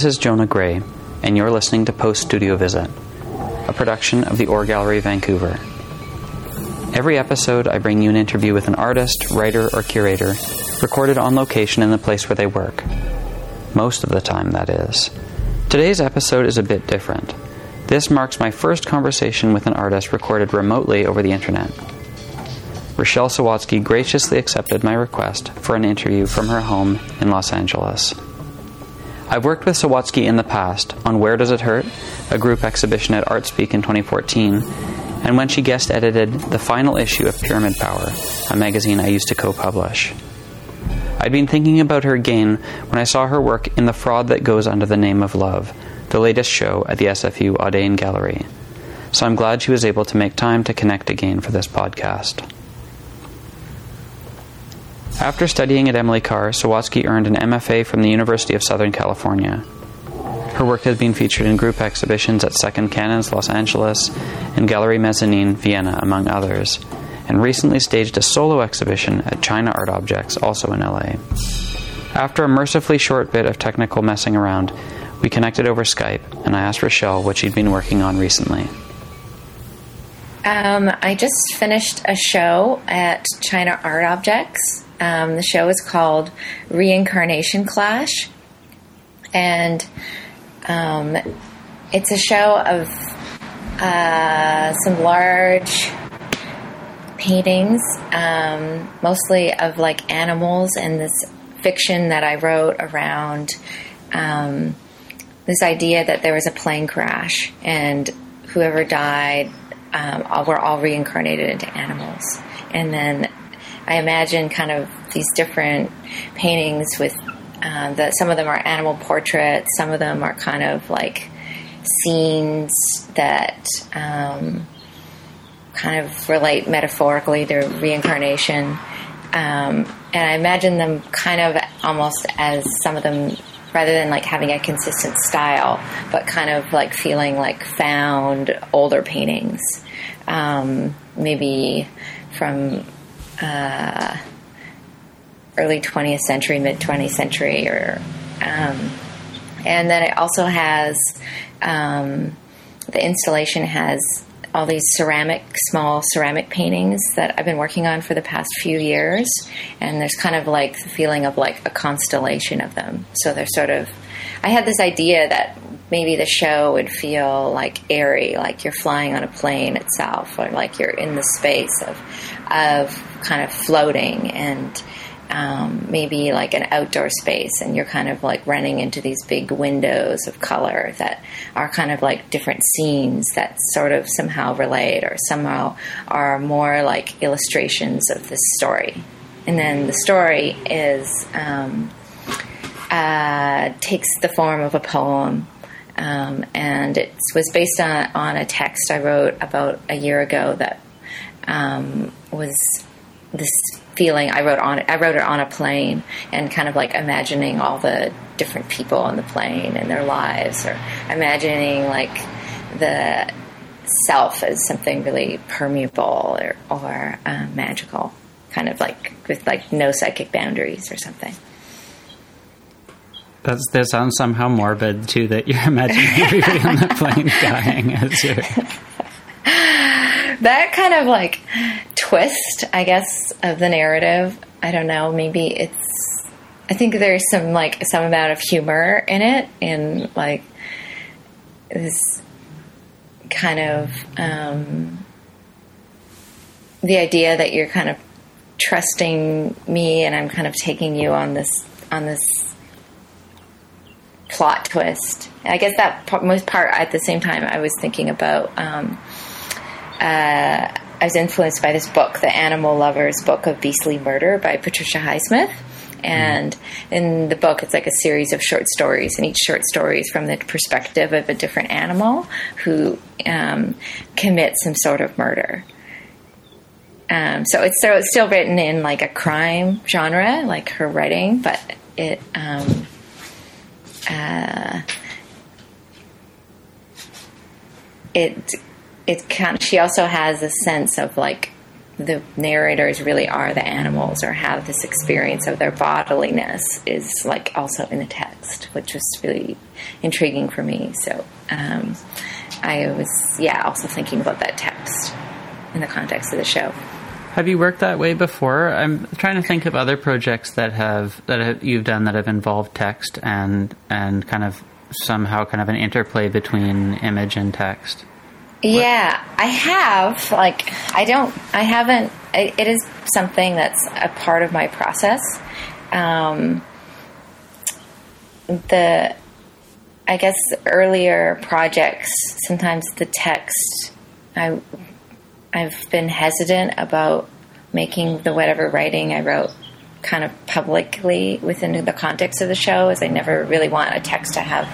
This is Jonah Gray, and you're listening to Post Studio Visit, a production of the Or Gallery Vancouver. Every episode, I bring you an interview with an artist, writer, or curator, recorded on location in the place where they work. Most of the time, that is. Today's episode is a bit different. This marks my first conversation with an artist recorded remotely over the internet. Rachelle Sawatsky graciously accepted my request for an interview from her home in Los Angeles. I've worked with Sawatsky in the past on Where Does It Hurt, a group exhibition at ArtSpeak in 2014, and when she guest edited the final issue of Pyramid Power, a magazine I used to co publish. I'd been thinking about her again when I saw her work in The Fraud That Goes Under the Name of Love, the latest show at the SFU Audain Gallery. So I'm glad she was able to make time to connect again for this podcast. After studying at Emily Carr, Sawatsky earned an MFA from the University of Southern California. Her work has been featured in group exhibitions at Second Canons Los Angeles and Gallery Mezzanine Vienna, among others, and recently staged a solo exhibition at China Art Objects, also in LA. After a mercifully short bit of technical messing around, we connected over Skype, and I asked Rachelle what she'd been working on recently. Um, I just finished a show at China Art Objects um, the show is called Reincarnation Clash, and um, it's a show of uh, some large paintings, um, mostly of like animals and this fiction that I wrote around um, this idea that there was a plane crash and whoever died um, were all reincarnated into animals. And then I imagine kind of these different paintings with uh, that some of them are animal portraits, some of them are kind of like scenes that um, kind of relate metaphorically to reincarnation. Um, and I imagine them kind of almost as some of them, rather than like having a consistent style, but kind of like feeling like found older paintings. Um, maybe from uh, early 20th century, mid 20th century, or um, and then it also has um, the installation has all these ceramic, small ceramic paintings that I've been working on for the past few years, and there's kind of like the feeling of like a constellation of them. So they're sort of. I had this idea that maybe the show would feel like airy, like you're flying on a plane itself, or like you're in the space of of kind of floating and um, maybe like an outdoor space, and you're kind of like running into these big windows of color that are kind of like different scenes that sort of somehow relate or somehow are more like illustrations of this story. And then the story is um, uh, takes the form of a poem. Um, and it was based on, on a text I wrote about a year ago that um, was this feeling I wrote on it. I wrote it on a plane and kind of like imagining all the different people on the plane and their lives, or imagining like the self as something really permeable or, or uh, magical, kind of like with like no psychic boundaries or something. That's, that sounds somehow morbid too. That you're imagining everybody on the plane dying as you're that kind of like twist, I guess, of the narrative. I don't know. Maybe it's. I think there's some like some amount of humor in it, and like this kind of um, the idea that you're kind of trusting me, and I'm kind of taking you on this on this plot twist. I guess that part, most part at the same time I was thinking about. Um, uh, I was influenced by this book, The Animal Lovers Book of Beastly Murder by Patricia Highsmith. And in the book, it's like a series of short stories, and each short story is from the perspective of a different animal who um, commits some sort of murder. Um, so it's so it's still written in like a crime genre, like her writing, but it um, uh, it it kind she also has a sense of like the narrators really are the animals or have this experience of their bodiliness is like also in the text, which was really intriguing for me. So um, I was, yeah, also thinking about that text in the context of the show. Have you worked that way before? I'm trying to think of other projects that have that have, you've done that have involved text and and kind of somehow kind of an interplay between image and text. Yeah, I have. Like, I don't. I haven't. I, it is something that's a part of my process. Um, the, I guess earlier projects. Sometimes the text. I, I've been hesitant about making the whatever writing I wrote kind of publicly within the context of the show as I never really want a text to have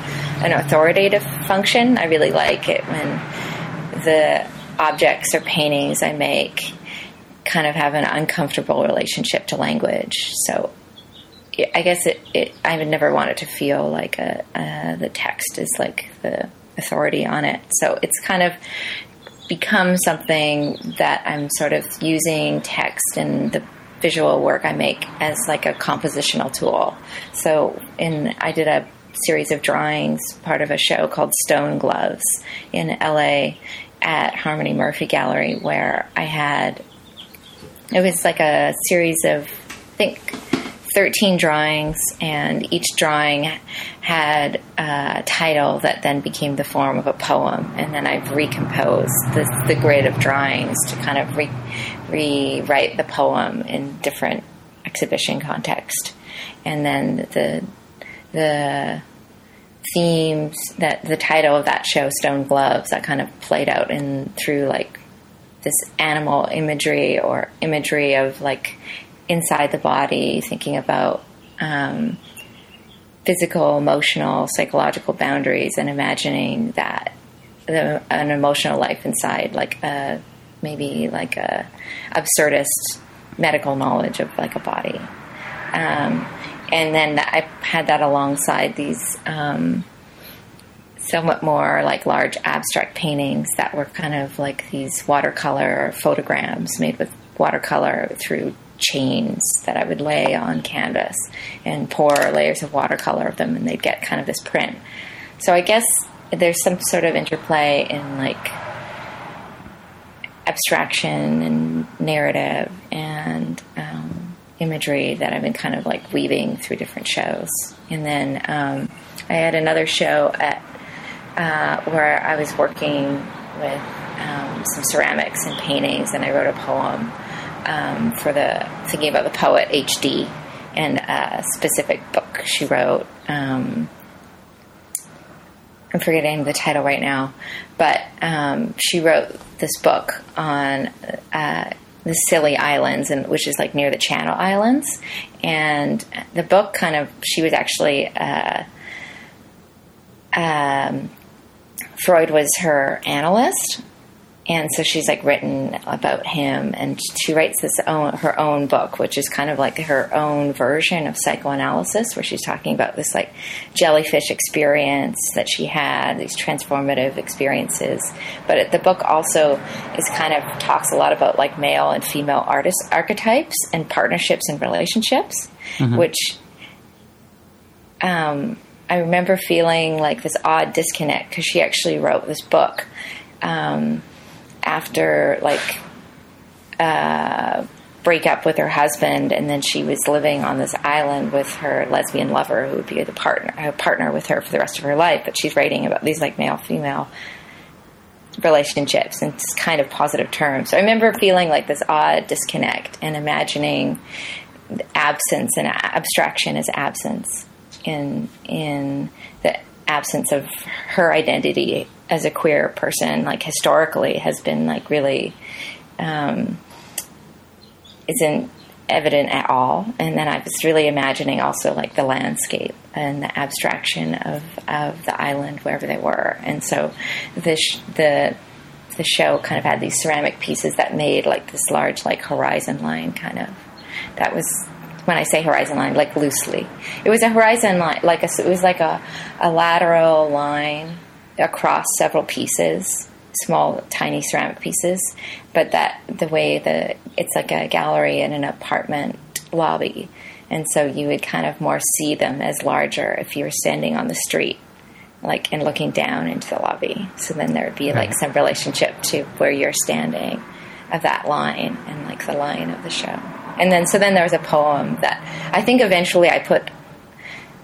an authoritative function. I really like it when the objects or paintings I make kind of have an uncomfortable relationship to language. So I guess it, it I would never want it to feel like a, uh, the text is like the authority on it. So it's kind of become something that I'm sort of using text and the visual work I make as like a compositional tool. So in I did a series of drawings, part of a show called Stone Gloves in LA at Harmony Murphy Gallery, where I had it was like a series of I think 13 drawings, and each drawing had a title that then became the form of a poem. And then I've recomposed the, the grid of drawings to kind of re, rewrite the poem in different exhibition context. And then the the themes that the title of that show, Stone Gloves, that kind of played out in through like this animal imagery or imagery of like inside the body, thinking about um, physical, emotional, psychological boundaries, and imagining that the, an emotional life inside, like a maybe like a absurdist medical knowledge of like a body. Um, and then I had that alongside these um, somewhat more like large abstract paintings that were kind of like these watercolor photograms made with watercolor through chains that I would lay on canvas and pour layers of watercolor of them, and they'd get kind of this print. So I guess there's some sort of interplay in like abstraction and narrative and um, imagery that I've been kind of like weaving through different shows. And then um, I had another show at uh, where I was working with um, some ceramics and paintings, and I wrote a poem um, for the thinking about the poet H.D. and a specific book she wrote. Um, I'm forgetting the title right now, but um, she wrote this book on uh, the Scilly Islands, and which is like near the Channel Islands. And the book kind of she was actually uh, um, Freud was her analyst, and so she's like written about him and she writes this own her own book which is kind of like her own version of psychoanalysis where she's talking about this like jellyfish experience that she had these transformative experiences but the book also is kind of talks a lot about like male and female artist archetypes and partnerships and relationships mm-hmm. which um, I remember feeling like this odd disconnect because she actually wrote this book um, after like uh, break up with her husband, and then she was living on this island with her lesbian lover, who would be the partner a partner with her for the rest of her life. But she's writing about these like male female relationships in kind of positive terms. So I remember feeling like this odd disconnect and imagining absence and abstraction as absence in in the absence of her identity as a queer person, like historically, has been like really um, isn't evident at all. And then I was really imagining also like the landscape and the abstraction of of the island wherever they were. And so the sh- the the show kind of had these ceramic pieces that made like this large like horizon line kind of that was when I say horizon line, like loosely. It was a horizon line, like a, it was like a, a lateral line across several pieces. small, tiny ceramic pieces, but that the way that it's like a gallery in an apartment lobby, and so you would kind of more see them as larger if you were standing on the street, like and looking down into the lobby. So then there would be like some relationship to where you're standing of that line and like the line of the show. And then so then there was a poem that I think eventually I put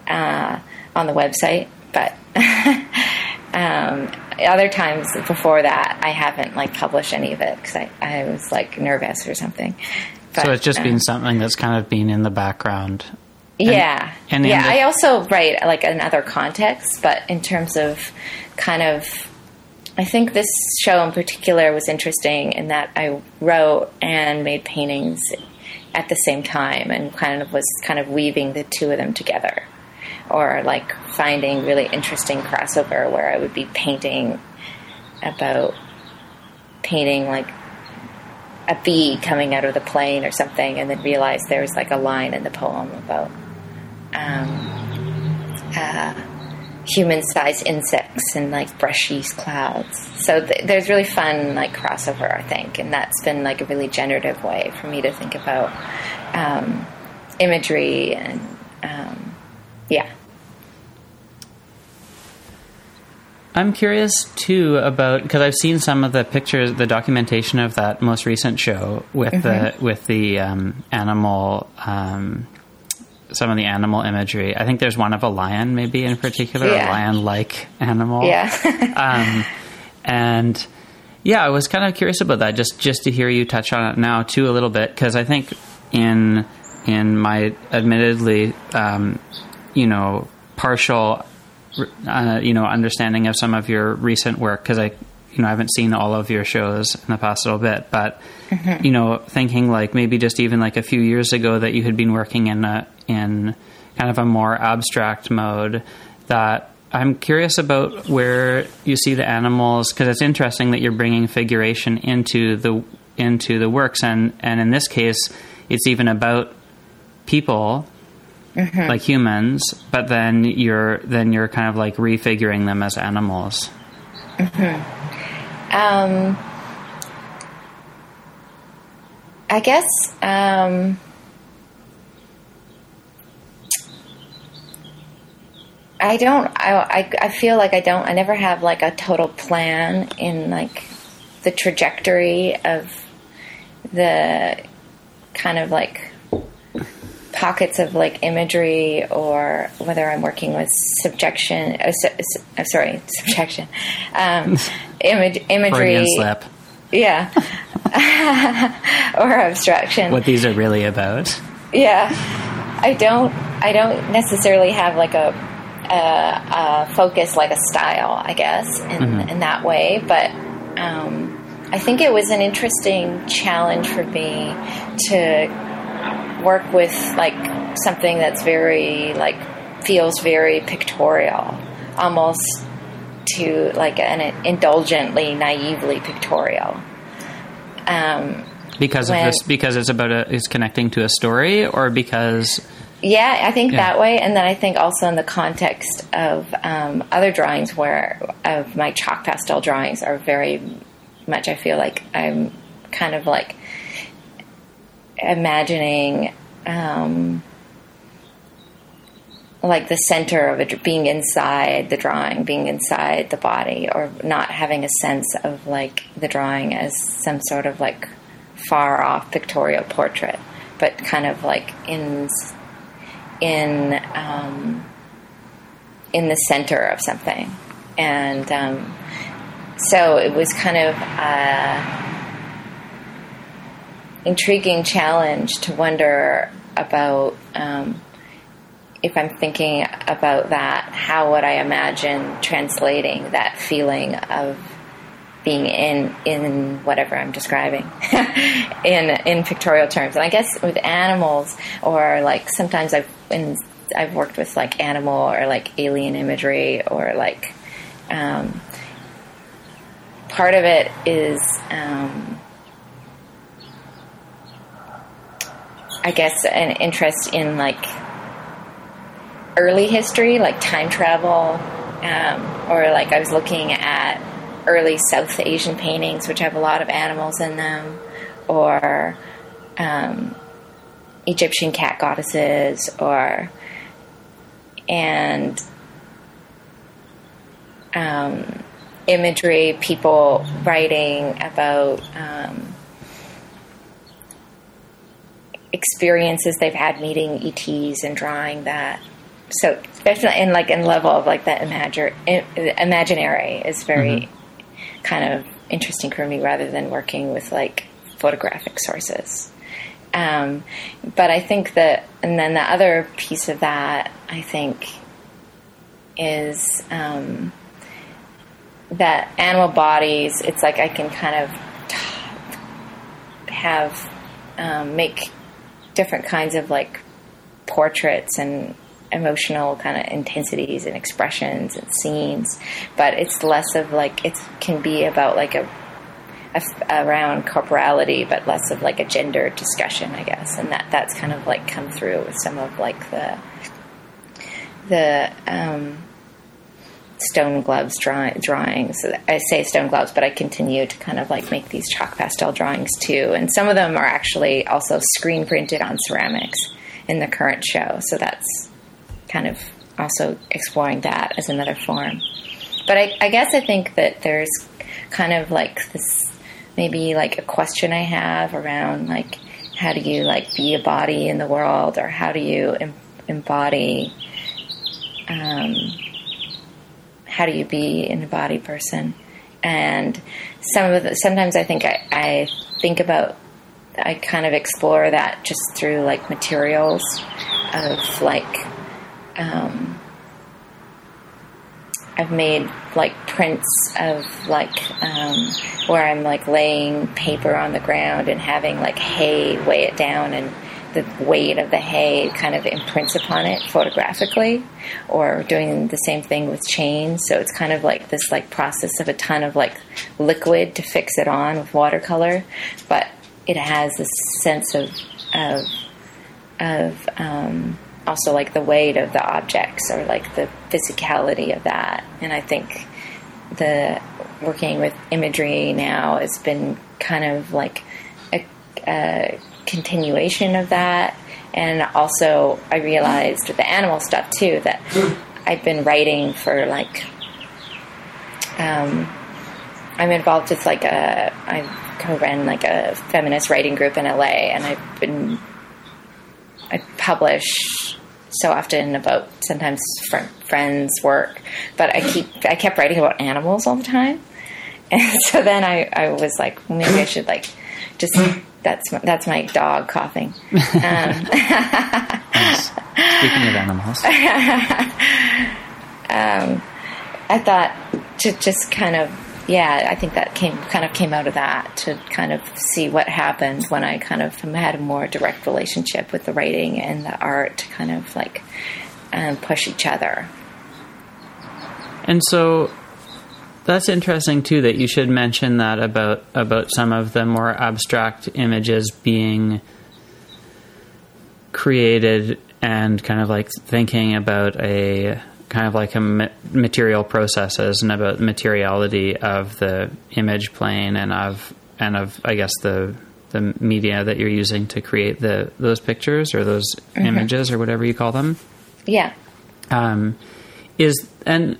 uh, on the website, but um, other times before that I haven't like published any of it because I, I was like nervous or something. But, so it's just um, been something that's kind of been in the background. And, yeah, and yeah. The- I also write like in other contexts, but in terms of kind of I think this show in particular was interesting in that I wrote and made paintings at the same time and kind of was kind of weaving the two of them together. Or like finding really interesting crossover where I would be painting about painting like a bee coming out of the plane or something and then realize there was like a line in the poem about um, uh, human-sized insects and like brushy clouds. So th- there's really fun like crossover, I think, and that's been like a really generative way for me to think about um, imagery and um, yeah. I'm curious too about because I've seen some of the pictures, the documentation of that most recent show with mm-hmm. the with the um, animal um, some of the animal imagery. I think there's one of a lion, maybe in particular, yeah. a lion-like animal. Yeah. um, and yeah, I was kind of curious about that, just just to hear you touch on it now too a little bit, because I think in in my admittedly, um, you know, partial, uh, you know, understanding of some of your recent work, because I you know, I haven't seen all of your shows in the past little bit, but mm-hmm. you know, thinking like maybe just even like a few years ago that you had been working in a in kind of a more abstract mode. That I'm curious about where you see the animals because it's interesting that you're bringing figuration into the into the works, and and in this case, it's even about people Mm-hmm. like humans, but then you're then you're kind of like refiguring them as animals. Mm-hmm. Um, I guess um, I don't. I, I I feel like I don't. I never have like a total plan in like the trajectory of the kind of like pockets of like imagery or whether I'm working with subjection. Uh, su- su- sorry, subjection. Um, image, imagery. slap. Yeah. or abstraction. What these are really about. Yeah. I don't. I don't necessarily have like a, a, a focus, like a style, I guess, in mm-hmm. in that way. But um, I think it was an interesting challenge for me to work with like something that's very like feels very pictorial, almost to like an indulgently, naively pictorial. Um, because when, of this, because it's about a, it's connecting to a story, or because. Yeah, I think yeah. that way, and then I think also in the context of um, other drawings, where of my chalk pastel drawings are very much. I feel like I'm kind of like imagining. Um, like the center of it being inside the drawing, being inside the body, or not having a sense of like the drawing as some sort of like far off pictorial portrait, but kind of like in in um, in the center of something, and um, so it was kind of a intriguing challenge to wonder about. Um, if I'm thinking about that, how would I imagine translating that feeling of being in in whatever I'm describing in in pictorial terms? And I guess with animals, or like sometimes I've I've worked with like animal or like alien imagery, or like um, part of it is. Um, I guess an interest in like early history, like time travel, um, or like I was looking at early South Asian paintings, which have a lot of animals in them, or um, Egyptian cat goddesses, or and um, imagery, people writing about um, experiences they've had meeting ETs and drawing that. So definitely, in like in level of like that imagine, imaginary is very mm-hmm. kind of interesting for me rather than working with like photographic sources. Um, but I think that, and then the other piece of that, I think, is um, that animal bodies. It's like I can kind of have um, make different kinds of like portraits and emotional kind of intensities and expressions and scenes, but it's less of like it can be about like a, a, around corporality, but less of like a gender discussion, I guess, and that that's kind of like come through with some of like the the um, stone gloves draw- drawings. I say stone gloves, but I continue to kind of like make these chalk pastel drawings too. And some of them are actually also screen printed on ceramics in the current show. So that's kind of also exploring that as another form. But I, I guess I think that there's kind of like this maybe like a question I have around like how do you like be a body in the world or how do you em- embody um, how do you be an embodied person? And some of the, sometimes I think I, I think about I kind of explore that just through like materials of like um, I've made like prints of like um, where I'm like laying paper on the ground and having like hay weigh it down and the weight of the hay kind of imprints upon it photographically or doing the same thing with chains. So it's kind of like this like process of a ton of like liquid to fix it on with watercolor. But it has this sense of of of um, also like the weight of the objects or like the physicality of that. And i think the working with imagery now has been kind of like a, a continuation of that. And also, I realized with the animal stuff too that I've been writing for like, um, I'm involved with like a, I co-run like a feminist writing group in LA, and I've been, I publish so often about sometimes fr- friends' work, but I keep, I kept writing about animals all the time. And so then I, I was like, maybe I should like just that's my, that's my dog coughing. Um, Speaking of animals, um, I thought to just kind of yeah, I think that came kind of came out of that to kind of see what happened when I kind of had a more direct relationship with the writing and the art to kind of like um, push each other. And so that's interesting too. That you should mention that about about some of the more abstract images being created and kind of like thinking about a kind of like a material processes and about the materiality of the image plane and of and of I guess the the media that you're using to create the those pictures or those mm-hmm. images or whatever you call them. Yeah. Um, is and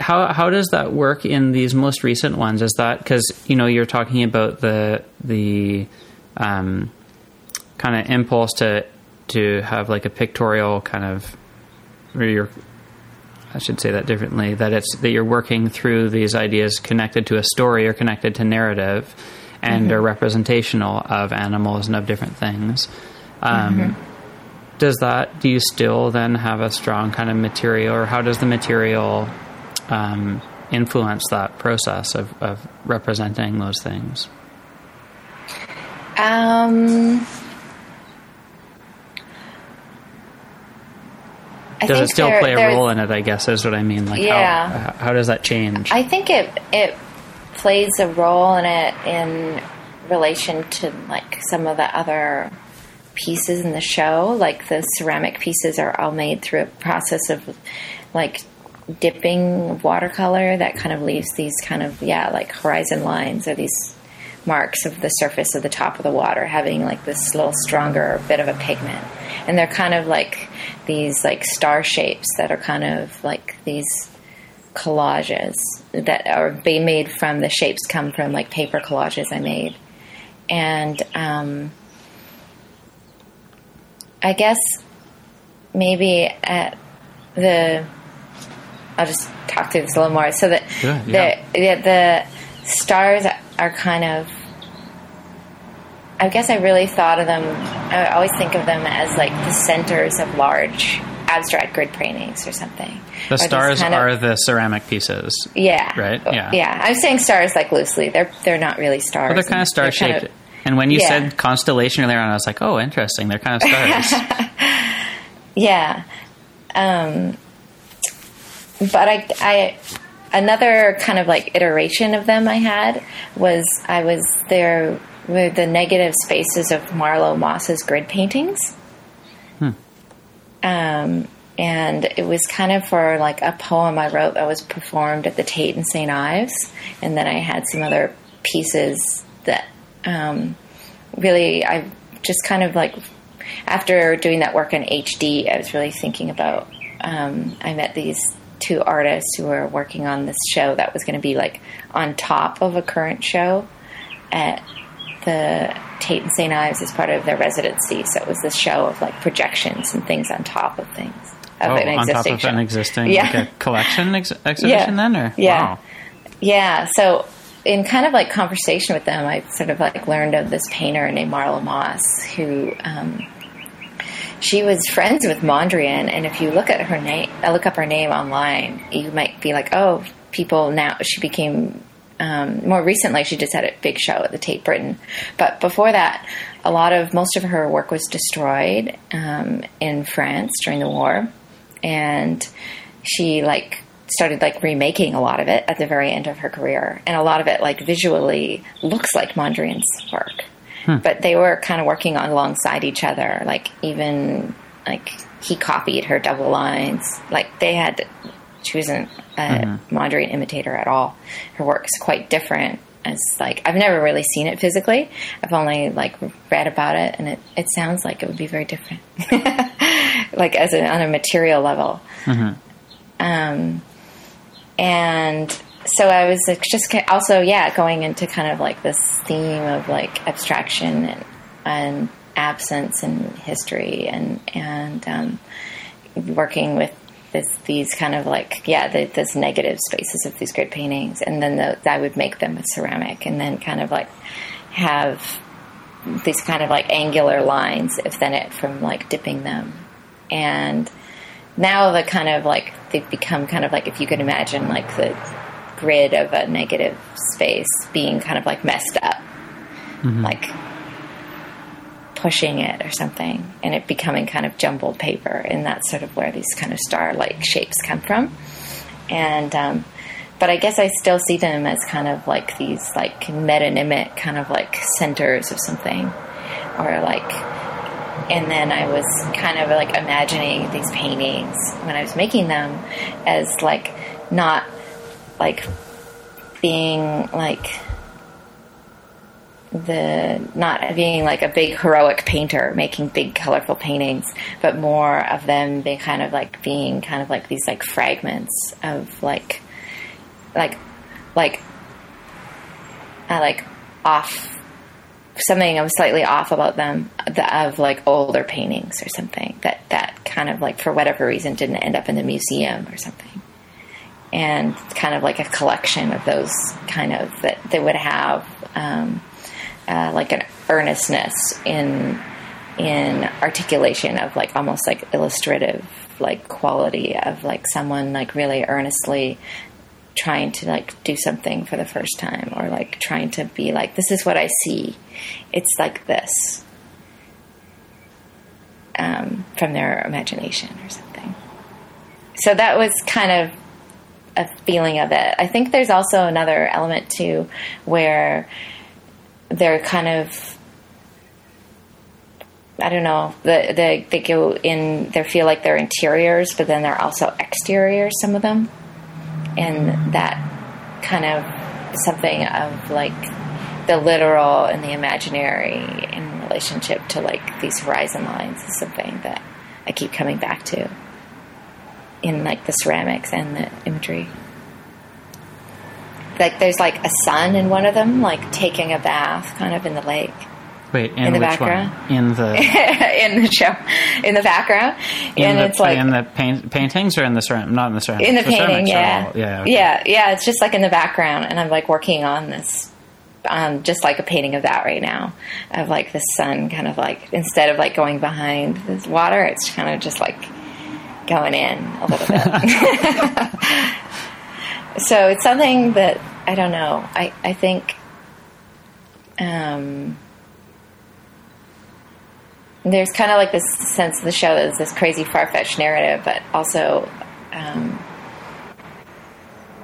how how does that work in these most recent ones? Is that because you know you're talking about the the um, kind of impulse to to have like a pictorial kind of or you're I should say that differently that it's that you're working through these ideas connected to a story or connected to narrative and mm-hmm. are representational of animals and of different things. Um, mm-hmm. Does that do you still then have a strong kind of material or how does the material um, influence that process of, of representing those things? Um, I does it still there, play a role in it? I guess is what I mean. Like, yeah. how, how does that change? I think it it plays a role in it in relation to like some of the other pieces in the show. Like the ceramic pieces are all made through a process of like dipping watercolor that kind of leaves these kind of yeah like horizon lines or these marks of the surface of the top of the water having like this little stronger bit of a pigment. And they're kind of like these like star shapes that are kind of like these collages that are they made from the shapes come from like paper collages I made. And um, I guess maybe at the I'll just talk through this a little more so that Good, yeah. the, the the stars are kind of I guess I really thought of them I always think of them as like the centers of large abstract grid paintings or something. The Or stars kind of- are the ceramic pieces. yeah. Right? Yeah. Yeah. I'm saying stars like loosely. They're they're not really stars. Well, they're kind of star They're kind shaped. of- and when you Yeah. said constellation earlier on, I was like, oh, interesting. They're kind of stars. Yeah. Um, but I, I, another kind of like iteration of them I had was I was there with the negative spaces of Marlow Moss's grid paintings. Um, and it was kind of for like a poem I wrote that was performed at the Tate in St. Ives. And then I had some other pieces that um, really I just kind of like after doing that work in HD, I was really thinking about. Um, I met these two artists who were working on this show that was going to be like on top of a current show at the Tate and St. Ives as part of their residency. So it was this show of like projections and things on top of things. Of oh, an on top existing of show. an existing Yeah. like a collection ex- exhibition then? Or? Yeah. Wow. Yeah, so in kind of like conversation with them, I sort of like learned of this painter named Marla Moss who um, she was friends with Mondrian, and if you look at her name, uh, look up her name online, you might be like, oh, people now she became. Um, more recently, she just had a big show at the Tate Britain, but before that, a lot of most of her work was destroyed um, in France during the war, and she like started like remaking a lot of it at the very end of her career. And a lot of it like visually looks like mondrian's work Hmm. but they were kind of working on alongside each other like even like he copied her double lines. Like they had she wasn't a mm-hmm. mondrian imitator at all. Her work's quite different. As like i've never really seen it physically. I've only like read about it and it, it sounds like it would be very different. Like as a, on a material level. Mm-hmm. Um, and so I was just also, yeah, going into kind of like this theme of like abstraction and, and absence and history and, and, um, working with this, these kind of like, yeah, the, this negative spaces of these grid paintings. And then the, I would make them with ceramic and then kind of like have these kind of like angular lines if then it from like dipping them. And, now the kind of like they've become kind of like if you could imagine like the grid of a negative space being kind of like messed up. Like pushing it or something and it becoming kind of jumbled paper and that's sort of where these kind of star like shapes come from. And um, but i guess i still see them as kind of like these like metonymic kind of like centers of something. Or like and then I was kind of like imagining these paintings when I was making them as like not like being like the not being like a big heroic painter making big colorful paintings but more of them being kind of like being kind of like these like fragments of like like like uh, like off something I was slightly off about them the, of like older paintings or something that that kind of like for whatever reason didn't end up in the museum or something and kind of like a collection of those kind of that they would have um, uh, like an earnestness in in articulation of like almost like illustrative like quality of like someone like really earnestly trying to like do something for the first time or like trying to be like this is what i see. It's like this. Um, from their imagination or something. So that was kind of a feeling of it i think there's also another element too where they're kind of I don't know. The, the, they go in. They feel like they're interiors, but then they're also exteriors. Some of them, and that kind of something of like the literal and the imaginary in relationship to like these horizon lines is something that I keep coming back to in like the ceramics and the imagery. Like there's like a sun in one of them, like taking a bath kind of in the lake. Wait, in, the which background? one? In the in the show, in the background, in and the, it's like in the paint, paintings or in the ceramic? Not in the ceramics. in the ceramics painting, yeah, yeah, okay. yeah, yeah. It's just like in the background, and I'm like working on this, um, just like a painting of that right now, of like the sun, kind of like instead of like going behind this water, it's kind of just like going in a little bit. so it's something that I don't know. I I think. Um, there's kind of like this sense of the show is this crazy far-fetched narrative, but also, um,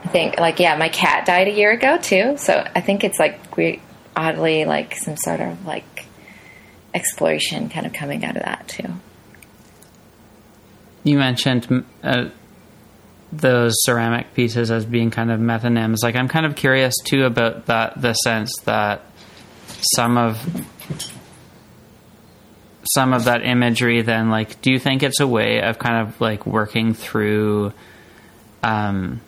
I think like yeah, my cat died a year ago too, so I think it's like we oddly like some sort of like exploration kind of coming out of that too. You mentioned uh, those ceramic pieces as being kind of metonyms. Like, I'm kind of curious too about that. The sense that some of some of that imagery, then, like, do you think it's a way of kind of like working through um,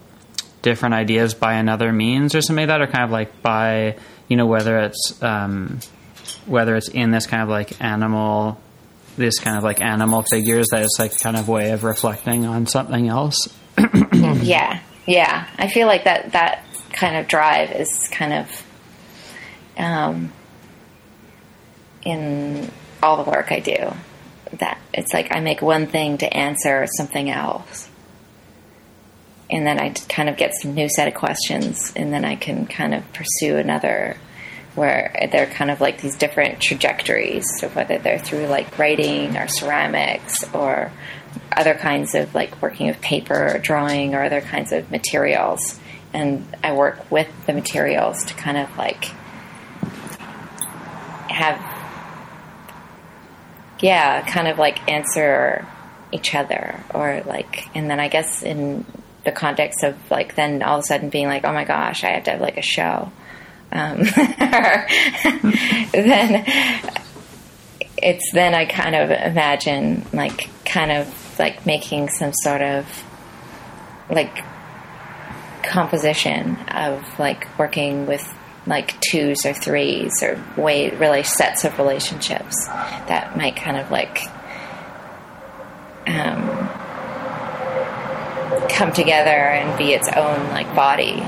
different ideas by another means or something like that, or kind of like by you know whether it's um, whether it's in this kind of like animal this kind of like animal figures that it's like kind of way of reflecting on something else. Yeah, yeah. I feel like that that kind of drive is kind of um, in all the work I do. That it's like I make one thing to answer something else, and then I kind of get some new set of questions, and then I can kind of pursue another where they're kind of like these different trajectories. So whether they're through like writing or ceramics or other kinds of like working with paper or drawing or other kinds of materials. And I work with the materials to kind of like have, yeah, kind of like answer each other or like, and then I guess in the context of like then all of a sudden being like, oh my gosh, I have to have like a show. Um, then it's then I kind of imagine like kind of like making some sort of like composition of like working with like twos or threes or way really sets of relationships that might kind of like um, come together and be its own like body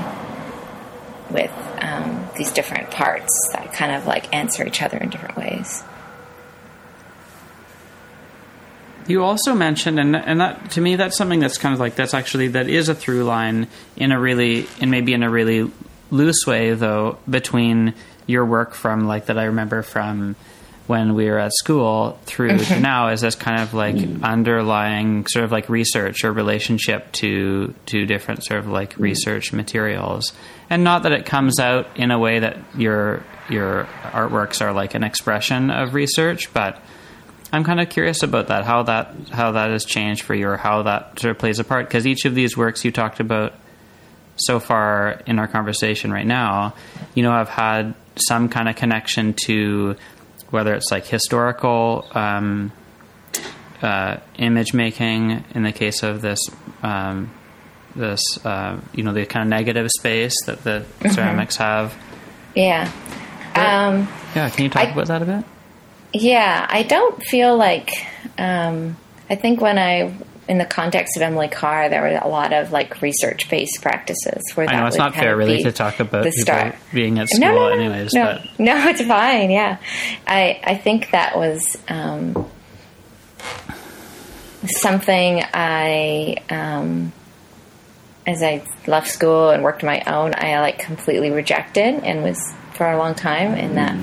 with um, these different parts that kind of like answer each other in different ways. You also mentioned, and and that to me, that's something that's kind of like that's actually that is a through line in a really, and maybe in a really loose way though, between your work from like that I remember from when we were at school through to now is this kind of like underlying sort of like research or relationship to to different sort of like mm. research materials. And not that it comes out in a way that your your artworks are like an expression of research but I'm kind of curious about that how that how that has changed for you or how that sort of plays a part. Because each of these works you talked about so far in our conversation right now, you know, have had some kind of connection to whether it's like historical um, uh, image making in the case of this um, this uh, you know the kind of negative space that the ceramics have. Yeah. Um, Yeah, can you talk I- about that a bit? yeah, I don't feel like. Um, I think when I, in the context of Emily Carr, there were a lot of like research based practices where I that know it's not fair, really, to talk about the start. being at school, no, no, no, anyways. no, But no, it's fine. Yeah, I I think that was um, something I. Um, as I left school and worked on my own, I like completely rejected and was for a long time in that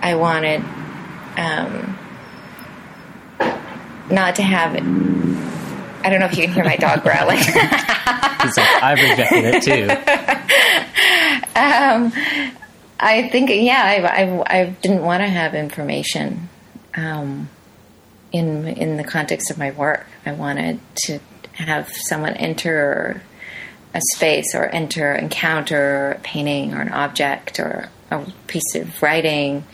I wanted um, not to have. I don't know if you can hear my dog growling. like, I've rejected it too. I think, yeah, I, I, I didn't want to have information um, in in the context of my work. I wanted to have someone enter a space or enter, encounter a painting or an object or a piece of writing,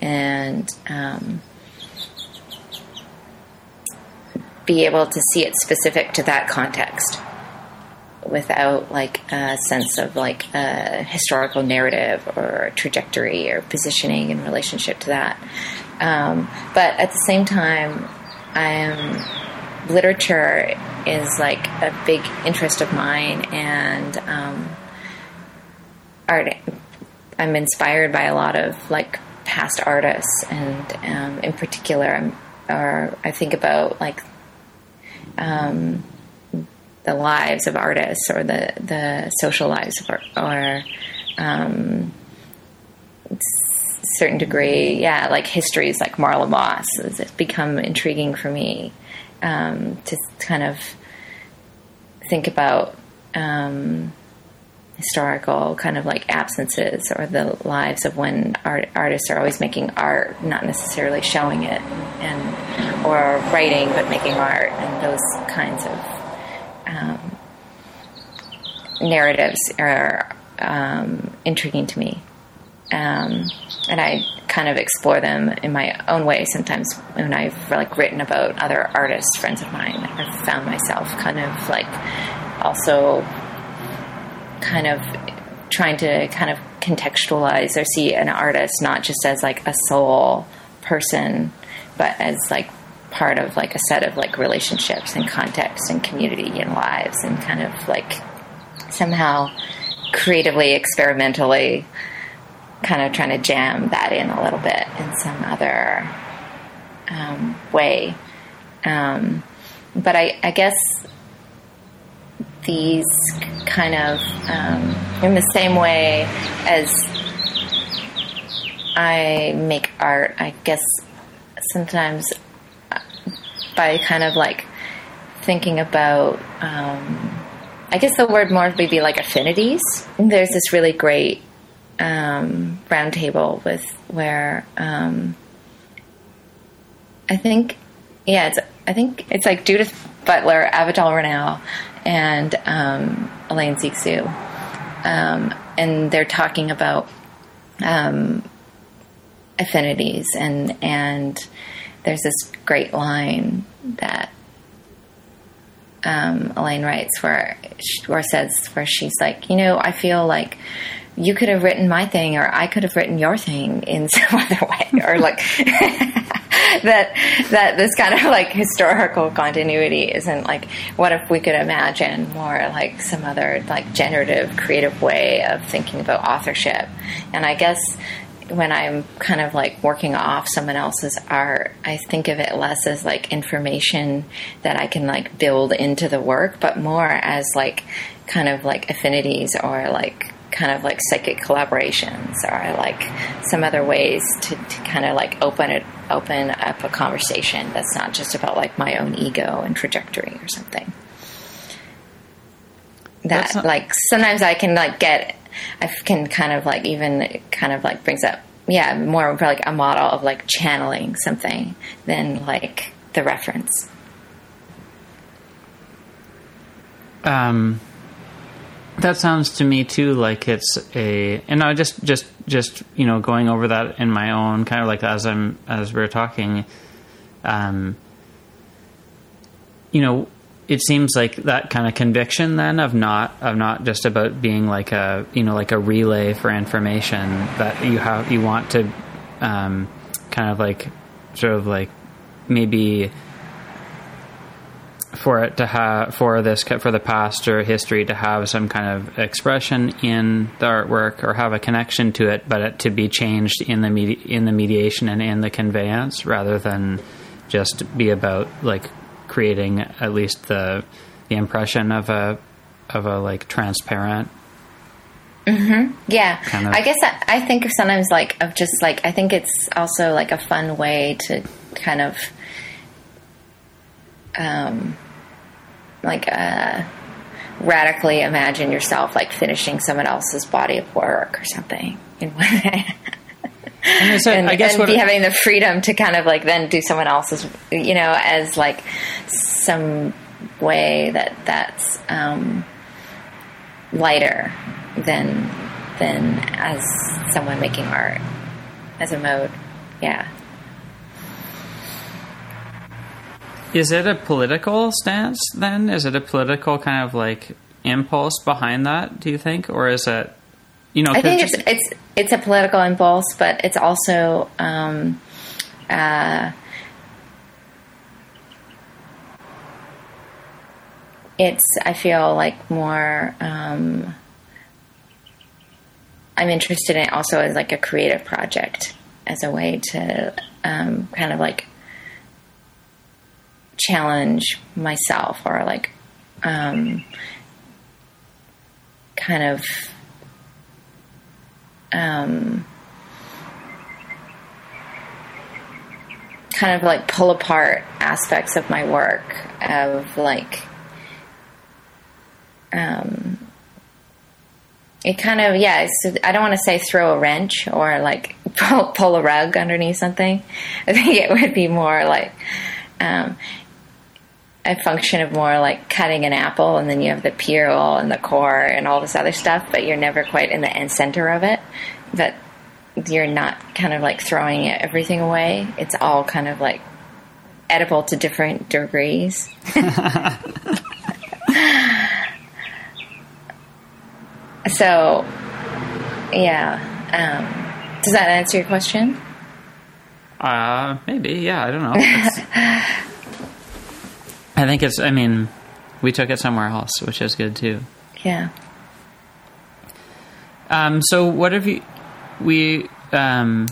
and um, be able to see it specific to that context without like a sense of like a historical narrative or trajectory or positioning in relationship to that. Um, but at the same time, I am literature is like a big interest of mine, and um, art. I'm inspired by a lot of like past artists, and um, in particular, I'm, or I think about like um, the lives of artists or the the social lives art, or um, certain degree, yeah, like histories like Marlow Moss has become intriguing for me um, to kind of think about um, historical kind of like absences or the lives of when art, artists are always making art, not necessarily showing it, and or writing but making art, and those kinds of um, narratives are um, intriguing to me. Um, and I kind of explore them in my own way. Sometimes when I've like written about other artists, friends of mine, I've found myself kind of like also kind of trying to kind of contextualize or see an artist not just as like a sole person, but as like part of like a set of like relationships and context and community and lives and kind of like somehow creatively, experimentally kind of trying to jam that in a little bit in some other um, way. Um, but I, I, guess these kind of, um, in the same way as I make art, I guess sometimes by kind of like thinking about, um, I guess the word more would be like affinities. There's this really great um, roundtable with where um, I think, yeah, it's I think it's like Judith Butler, Avital Ronell, and um, Hélène Cixous, um, and they're talking about um, affinities and and there's this great line that um, Hélène writes where where says where she's like, you know, I feel like you could have written my thing or I could have written your thing in some other way or like that that this kind of like historical continuity isn't like what if we could imagine more like some other like generative creative way of thinking about authorship. And I guess when I'm kind of like working off someone else's art, I think of it less as like information that I can like build into the work, but more as like kind of like affinities or like kind of like psychic collaborations or like some other ways to, to kind of like open it open up a conversation that's not just about like my own ego and trajectory or something. That not- like sometimes i can like get i can kind of like even kind of like brings up yeah more of like a model of like channeling something than like the reference. Um that sounds to me too like it's a, and I just just just you know going over that in my own kind of like as I'm as we are talking, um, you know, it seems like that kind of conviction then of not of not just about being like a you know like a relay for information that you have you want to um, kind of like sort of like maybe for it to have for this for the past or history to have some kind of expression in the artwork or have a connection to it, but it to be changed in the medi- in the mediation and in the conveyance rather than just be about like creating at least the the impression of a of a like transparent Mm-hmm. Yeah, kind of. I guess I, I, think sometimes like of just like I think it's also like a fun way to kind of um, like uh, radically imagine yourself like finishing someone else's body of work or something. in and, so, and, and be having the freedom to kind of like then do someone else's, you know, as like some way that that's um, lighter than than as someone making art as a mode. Yeah. Is it a political stance then? Is it a political kind of like impulse behind that? Do you think, or is it? You know, I think just, it's it's it's a political impulse, but it's also um, uh, it's I feel like more um, I'm interested in it also as like a creative project as a way to um, kind of like challenge myself or like um, kind of um, kind of like pull apart aspects of my work of like um, it kind of yeah i don't want to say throw a wrench or like pull, pull, a rug underneath something. I think it would be more like um, a function of more like cutting an apple and then you have the peel and the core and all this other stuff but you're never quite in the end center of it. But you're not kind of like throwing everything away. It's all kind of like edible to different degrees. So yeah um, does that answer your question? Uh maybe yeah i don't know i think it's i mean we took it somewhere else which is good too yeah um so what have you we um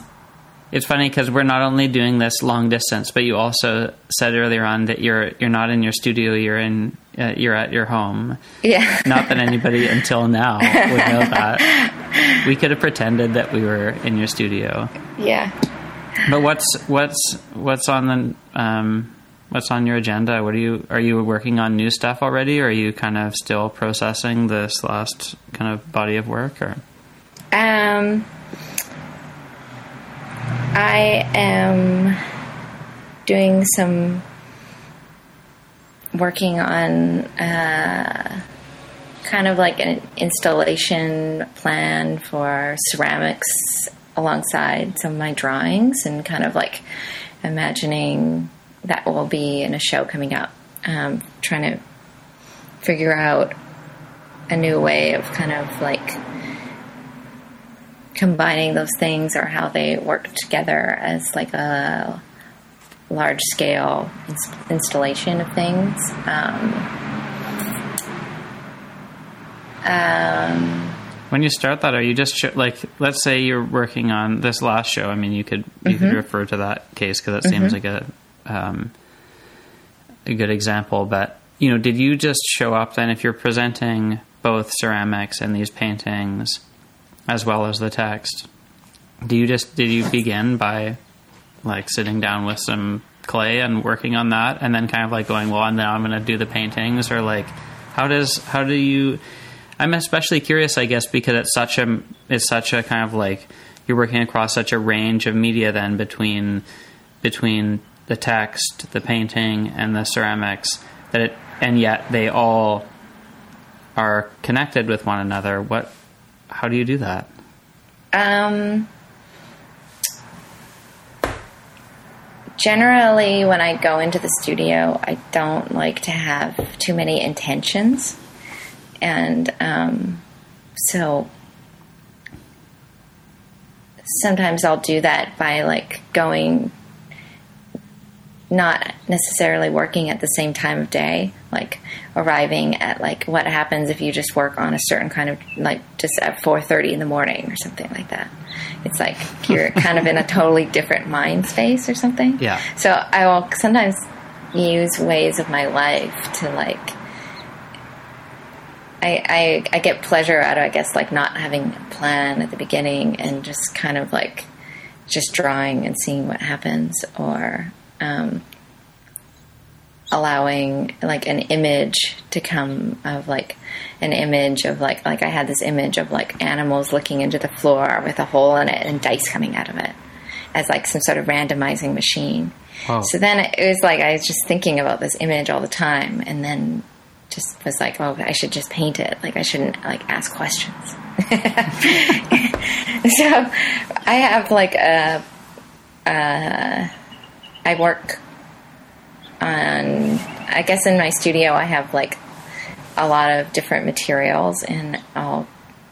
it's funny because we're not only doing this long distance, but you also said earlier on that you're you're not in your studio. You're in uh, you're at your home. Yeah. not that anybody until now would know that. We could have pretended that we were in your studio. Yeah. But what's what's what's on the um, what's on your agenda? What are you are you working on new stuff already, or are you kind of still processing this last kind of body of work? Or um. I am doing some working on uh, kind of like an installation plan for ceramics alongside some of my drawings and kind of like imagining that will be in a show coming up. Um, trying to figure out a new way of kind of like combining those things or how they work together as like a large scale ins- installation of things. Um, um, when you start that, are you just sh- like, let's say you're working on this last show? I mean, you could you mm-hmm. could refer to that case because it seems mm-hmm. like a um, a good example. But you know, did you just show up then if you're presenting both ceramics and these paintings? as well as the text. Do you just did you begin by like sitting down with some clay and working on that, and then kind of like going, well, and then I'm going to do the paintings, or like how does how do you? I'm especially curious, I guess, because it's such a it's such a kind of like you're working across such a range of media then between between the text, the painting, and the ceramics that it and yet they all are connected with one another. What how do you do that? Um, generally, when I go into the studio, I don't like to have too many intentions. And um, so sometimes I'll do that by like going not necessarily working at the same time of day, like arriving at like what happens if you just work on a certain kind of like just at four thirty in the morning or something like that. It's like you're kind of in a totally different mind space or something. Yeah. So I will sometimes use ways of my life to like I, I, I get pleasure out of I guess like not having a plan at the beginning and just kind of like just drawing and seeing what happens or um, allowing like an image to come of like an image of like like I had this image of like animals looking into the floor with a hole in it and dice coming out of it as like some sort of randomizing machine. Wow. So then it was like I was just thinking about this image all the time and then just was like, oh, I should just paint it. Like I shouldn't like ask questions. so I have like a, uh, I work on, I guess in my studio I have like a lot of different materials and I'll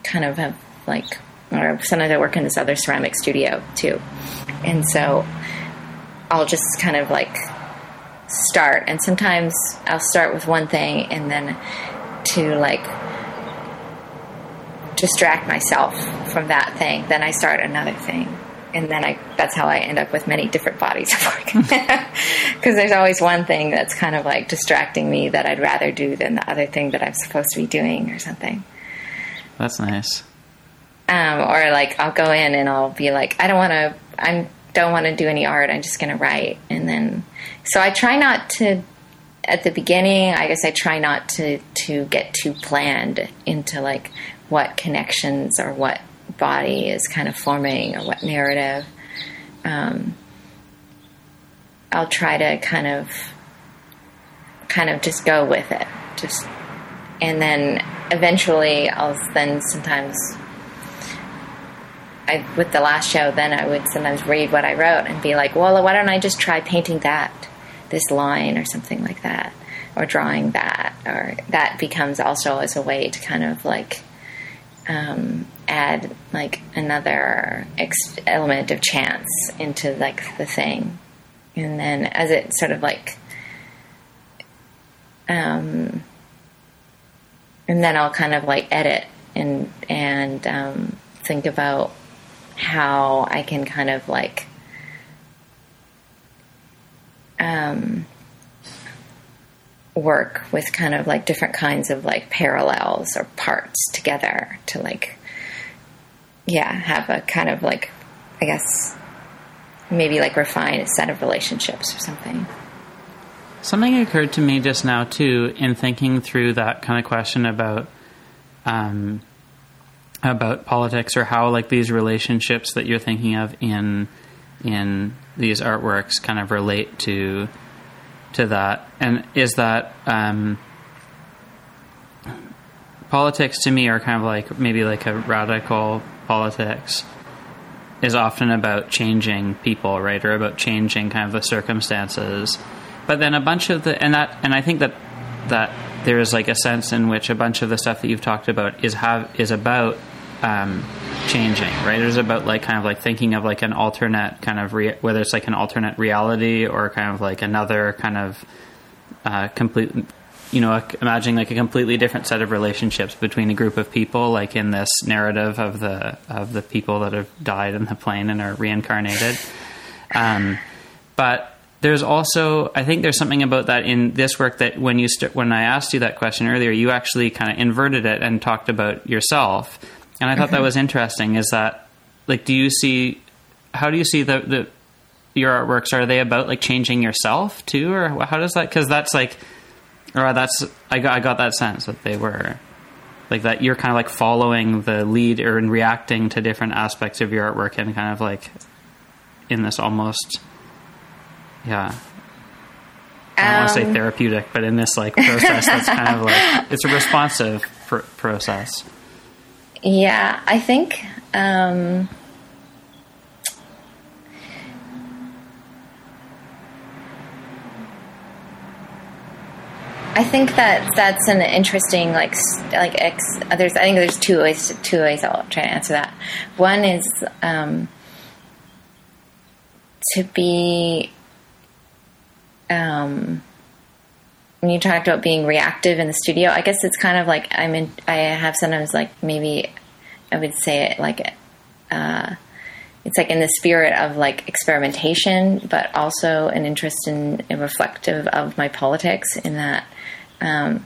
kind of have like, or sometimes I work in this other ceramic studio too. And so I'll just kind of like start and sometimes I'll start with one thing and then to like distract myself from that thing, then I start another thing. And then I, that's how I end up with many different bodies of work. Because there's always one thing that's kind of like distracting me that I'd rather do than the other thing that I'm supposed to be doing or something. That's nice. Um, or like I'll go in and I'll be like, I don't want to, I don't want to do any art. I'm just going to write. And then, so I try not to, at the beginning, I guess I try not to, to get too planned into like what connections or what body is kind of forming or what narrative. Um, I'll try to kind of, kind of just go with it. Just, and then eventually I'll then sometimes I, with the last show, then I would sometimes read what I wrote and be like, well, why don't I just try painting that, this line or something like that, or drawing that, or that becomes also as a way to kind of like um, add like another ex- element of chance into like the thing, and then as it sort of like, um, and then I'll kind of like edit and and um, think about how I can kind of like um, work with kind of like different kinds of like parallels or parts together to like yeah have a kind of like I guess maybe like refine a set of relationships or something. Something occurred to me just now too in thinking through that kind of question about um, about politics or how like these relationships that you're thinking of in in these artworks kind of relate to to that and is that um, politics to me are kind of like maybe like a radical politics is often about changing people right? Or about changing kind of the circumstances. But then a bunch of the and that and I think that that there is like a sense in which a bunch of the stuff that you've talked about is have is about um, changing, right? It's about like kind of like thinking of like an alternate kind of re- whether it's like an alternate reality or kind of like another kind of uh, complete, you know, imagining like a completely different set of relationships between a group of people, like in this narrative of the of the people that have died in the plane and are reincarnated. Um, but there's also I think there's something about that in this work that when you st- when I asked you that question earlier, you actually kind of inverted it and talked about yourself and I thought that was interesting. Is that like, do you see? How do you see the the your artworks? Are they about like changing yourself too, or how does that? Because that's like, or that's I got I got that sense that they were like that. You're kind of like following the lead or in reacting to different aspects of your artwork and kind of like in this almost, yeah. I don't um, want to say therapeutic, but in this like process that's kind of like it's a responsive pr- process. Yeah, I think. Um, I think that that's an interesting like like ex, there's I think there's two ways two ways I'll try to answer that. One is um, to be um, when you talked about being reactive in the studio, I guess it's kind of like I'm in. I have sometimes like maybe I would say it like uh, it's like in the spirit of like experimentation, but also an interest in, in reflective of my politics. In that, um,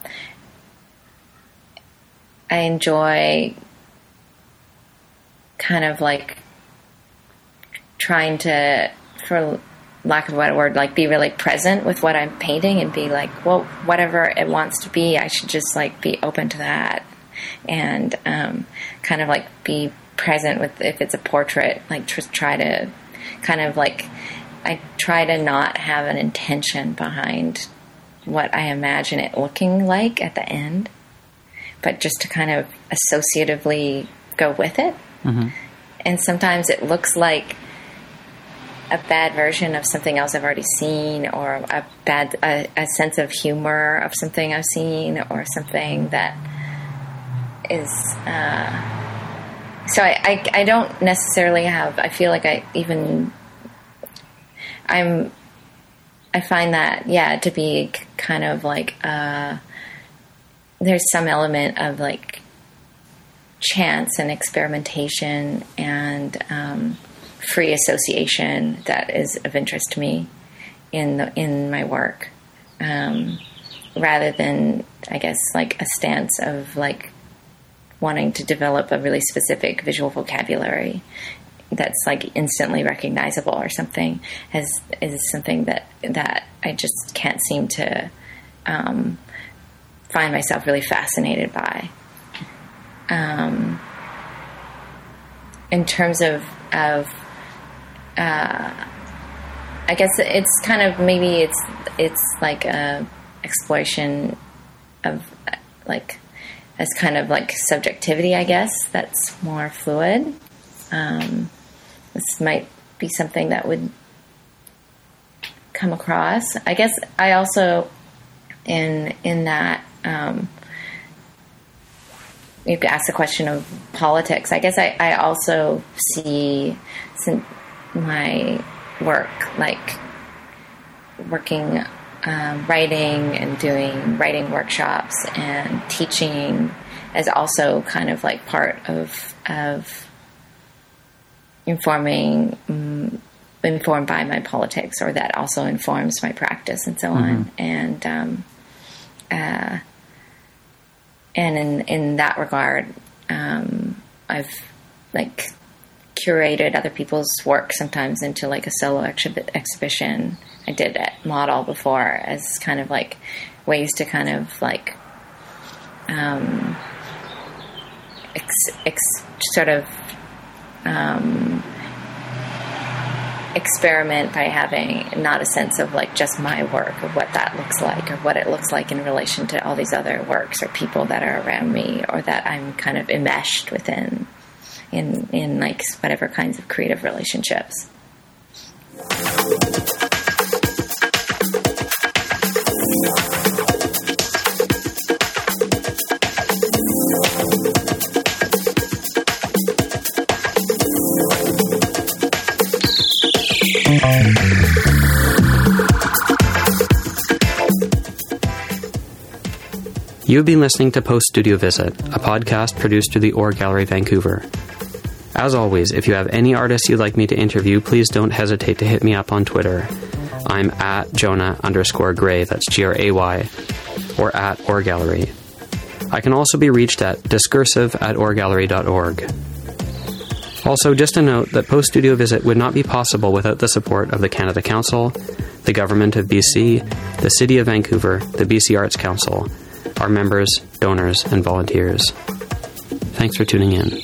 I enjoy kind of like trying to for lack of a better word, like be really present with what I'm painting and be like, well, whatever it wants to be, I should just like be open to that and um, kind of like be present with if it's a portrait, like tr- try to kind of like I try to not have an intention behind what I imagine it looking like at the end, but just to kind of associatively go with it. Mm-hmm. And sometimes it looks like a bad version of something else I've already seen, or a bad a, a sense of humor of something I've seen, or something that is. Uh, so I, I, I don't necessarily have. I feel like I even. I'm. I find that yeah to be kind of like uh, there's some element of like chance and experimentation and um, free association that is of interest to me in the, in my work, um, rather than I guess like a stance of like wanting to develop a really specific visual vocabulary that's like instantly recognizable or something as is something that that I just can't seem to um, find myself really fascinated by. Um, in terms of of uh, I guess it's kind of maybe it's it's like a exploration of like as kind of like subjectivity, I guess that's more fluid. Um, this might be something that would come across. I guess I also in in that um, you could ask the question of politics. I guess I, I also see my work like working um, writing and doing writing workshops and teaching is also kind of like part of of informing um, informed by my politics or that also informs my practice and so mm-hmm. on and um, uh, and in in that regard um, I've like curated other people's work sometimes into like a solo exhibit exhibition. I did at Model before as kind of like ways to kind of like um, ex, ex, sort of um, experiment by having not a sense of like just my work or what that looks like or what it looks like in relation to all these other works or people that are around me or that I'm kind of enmeshed within in in like whatever kinds of creative relationships. You've been listening to Post Studio Visit, a podcast produced through the Or Gallery Vancouver. As always, if you have any artists you'd like me to interview, please don't hesitate to hit me up on Twitter. I'm at Jonah underscore Gray, that's G R A Y, or at Or Gallery. I can also be reached at discursive at orgallery.org. Also, just a note that Post Studio Visit would not be possible without the support of the Canada Council, the Government of BC, the City of Vancouver, the BC Arts Council, our members, donors, and volunteers. Thanks for tuning in.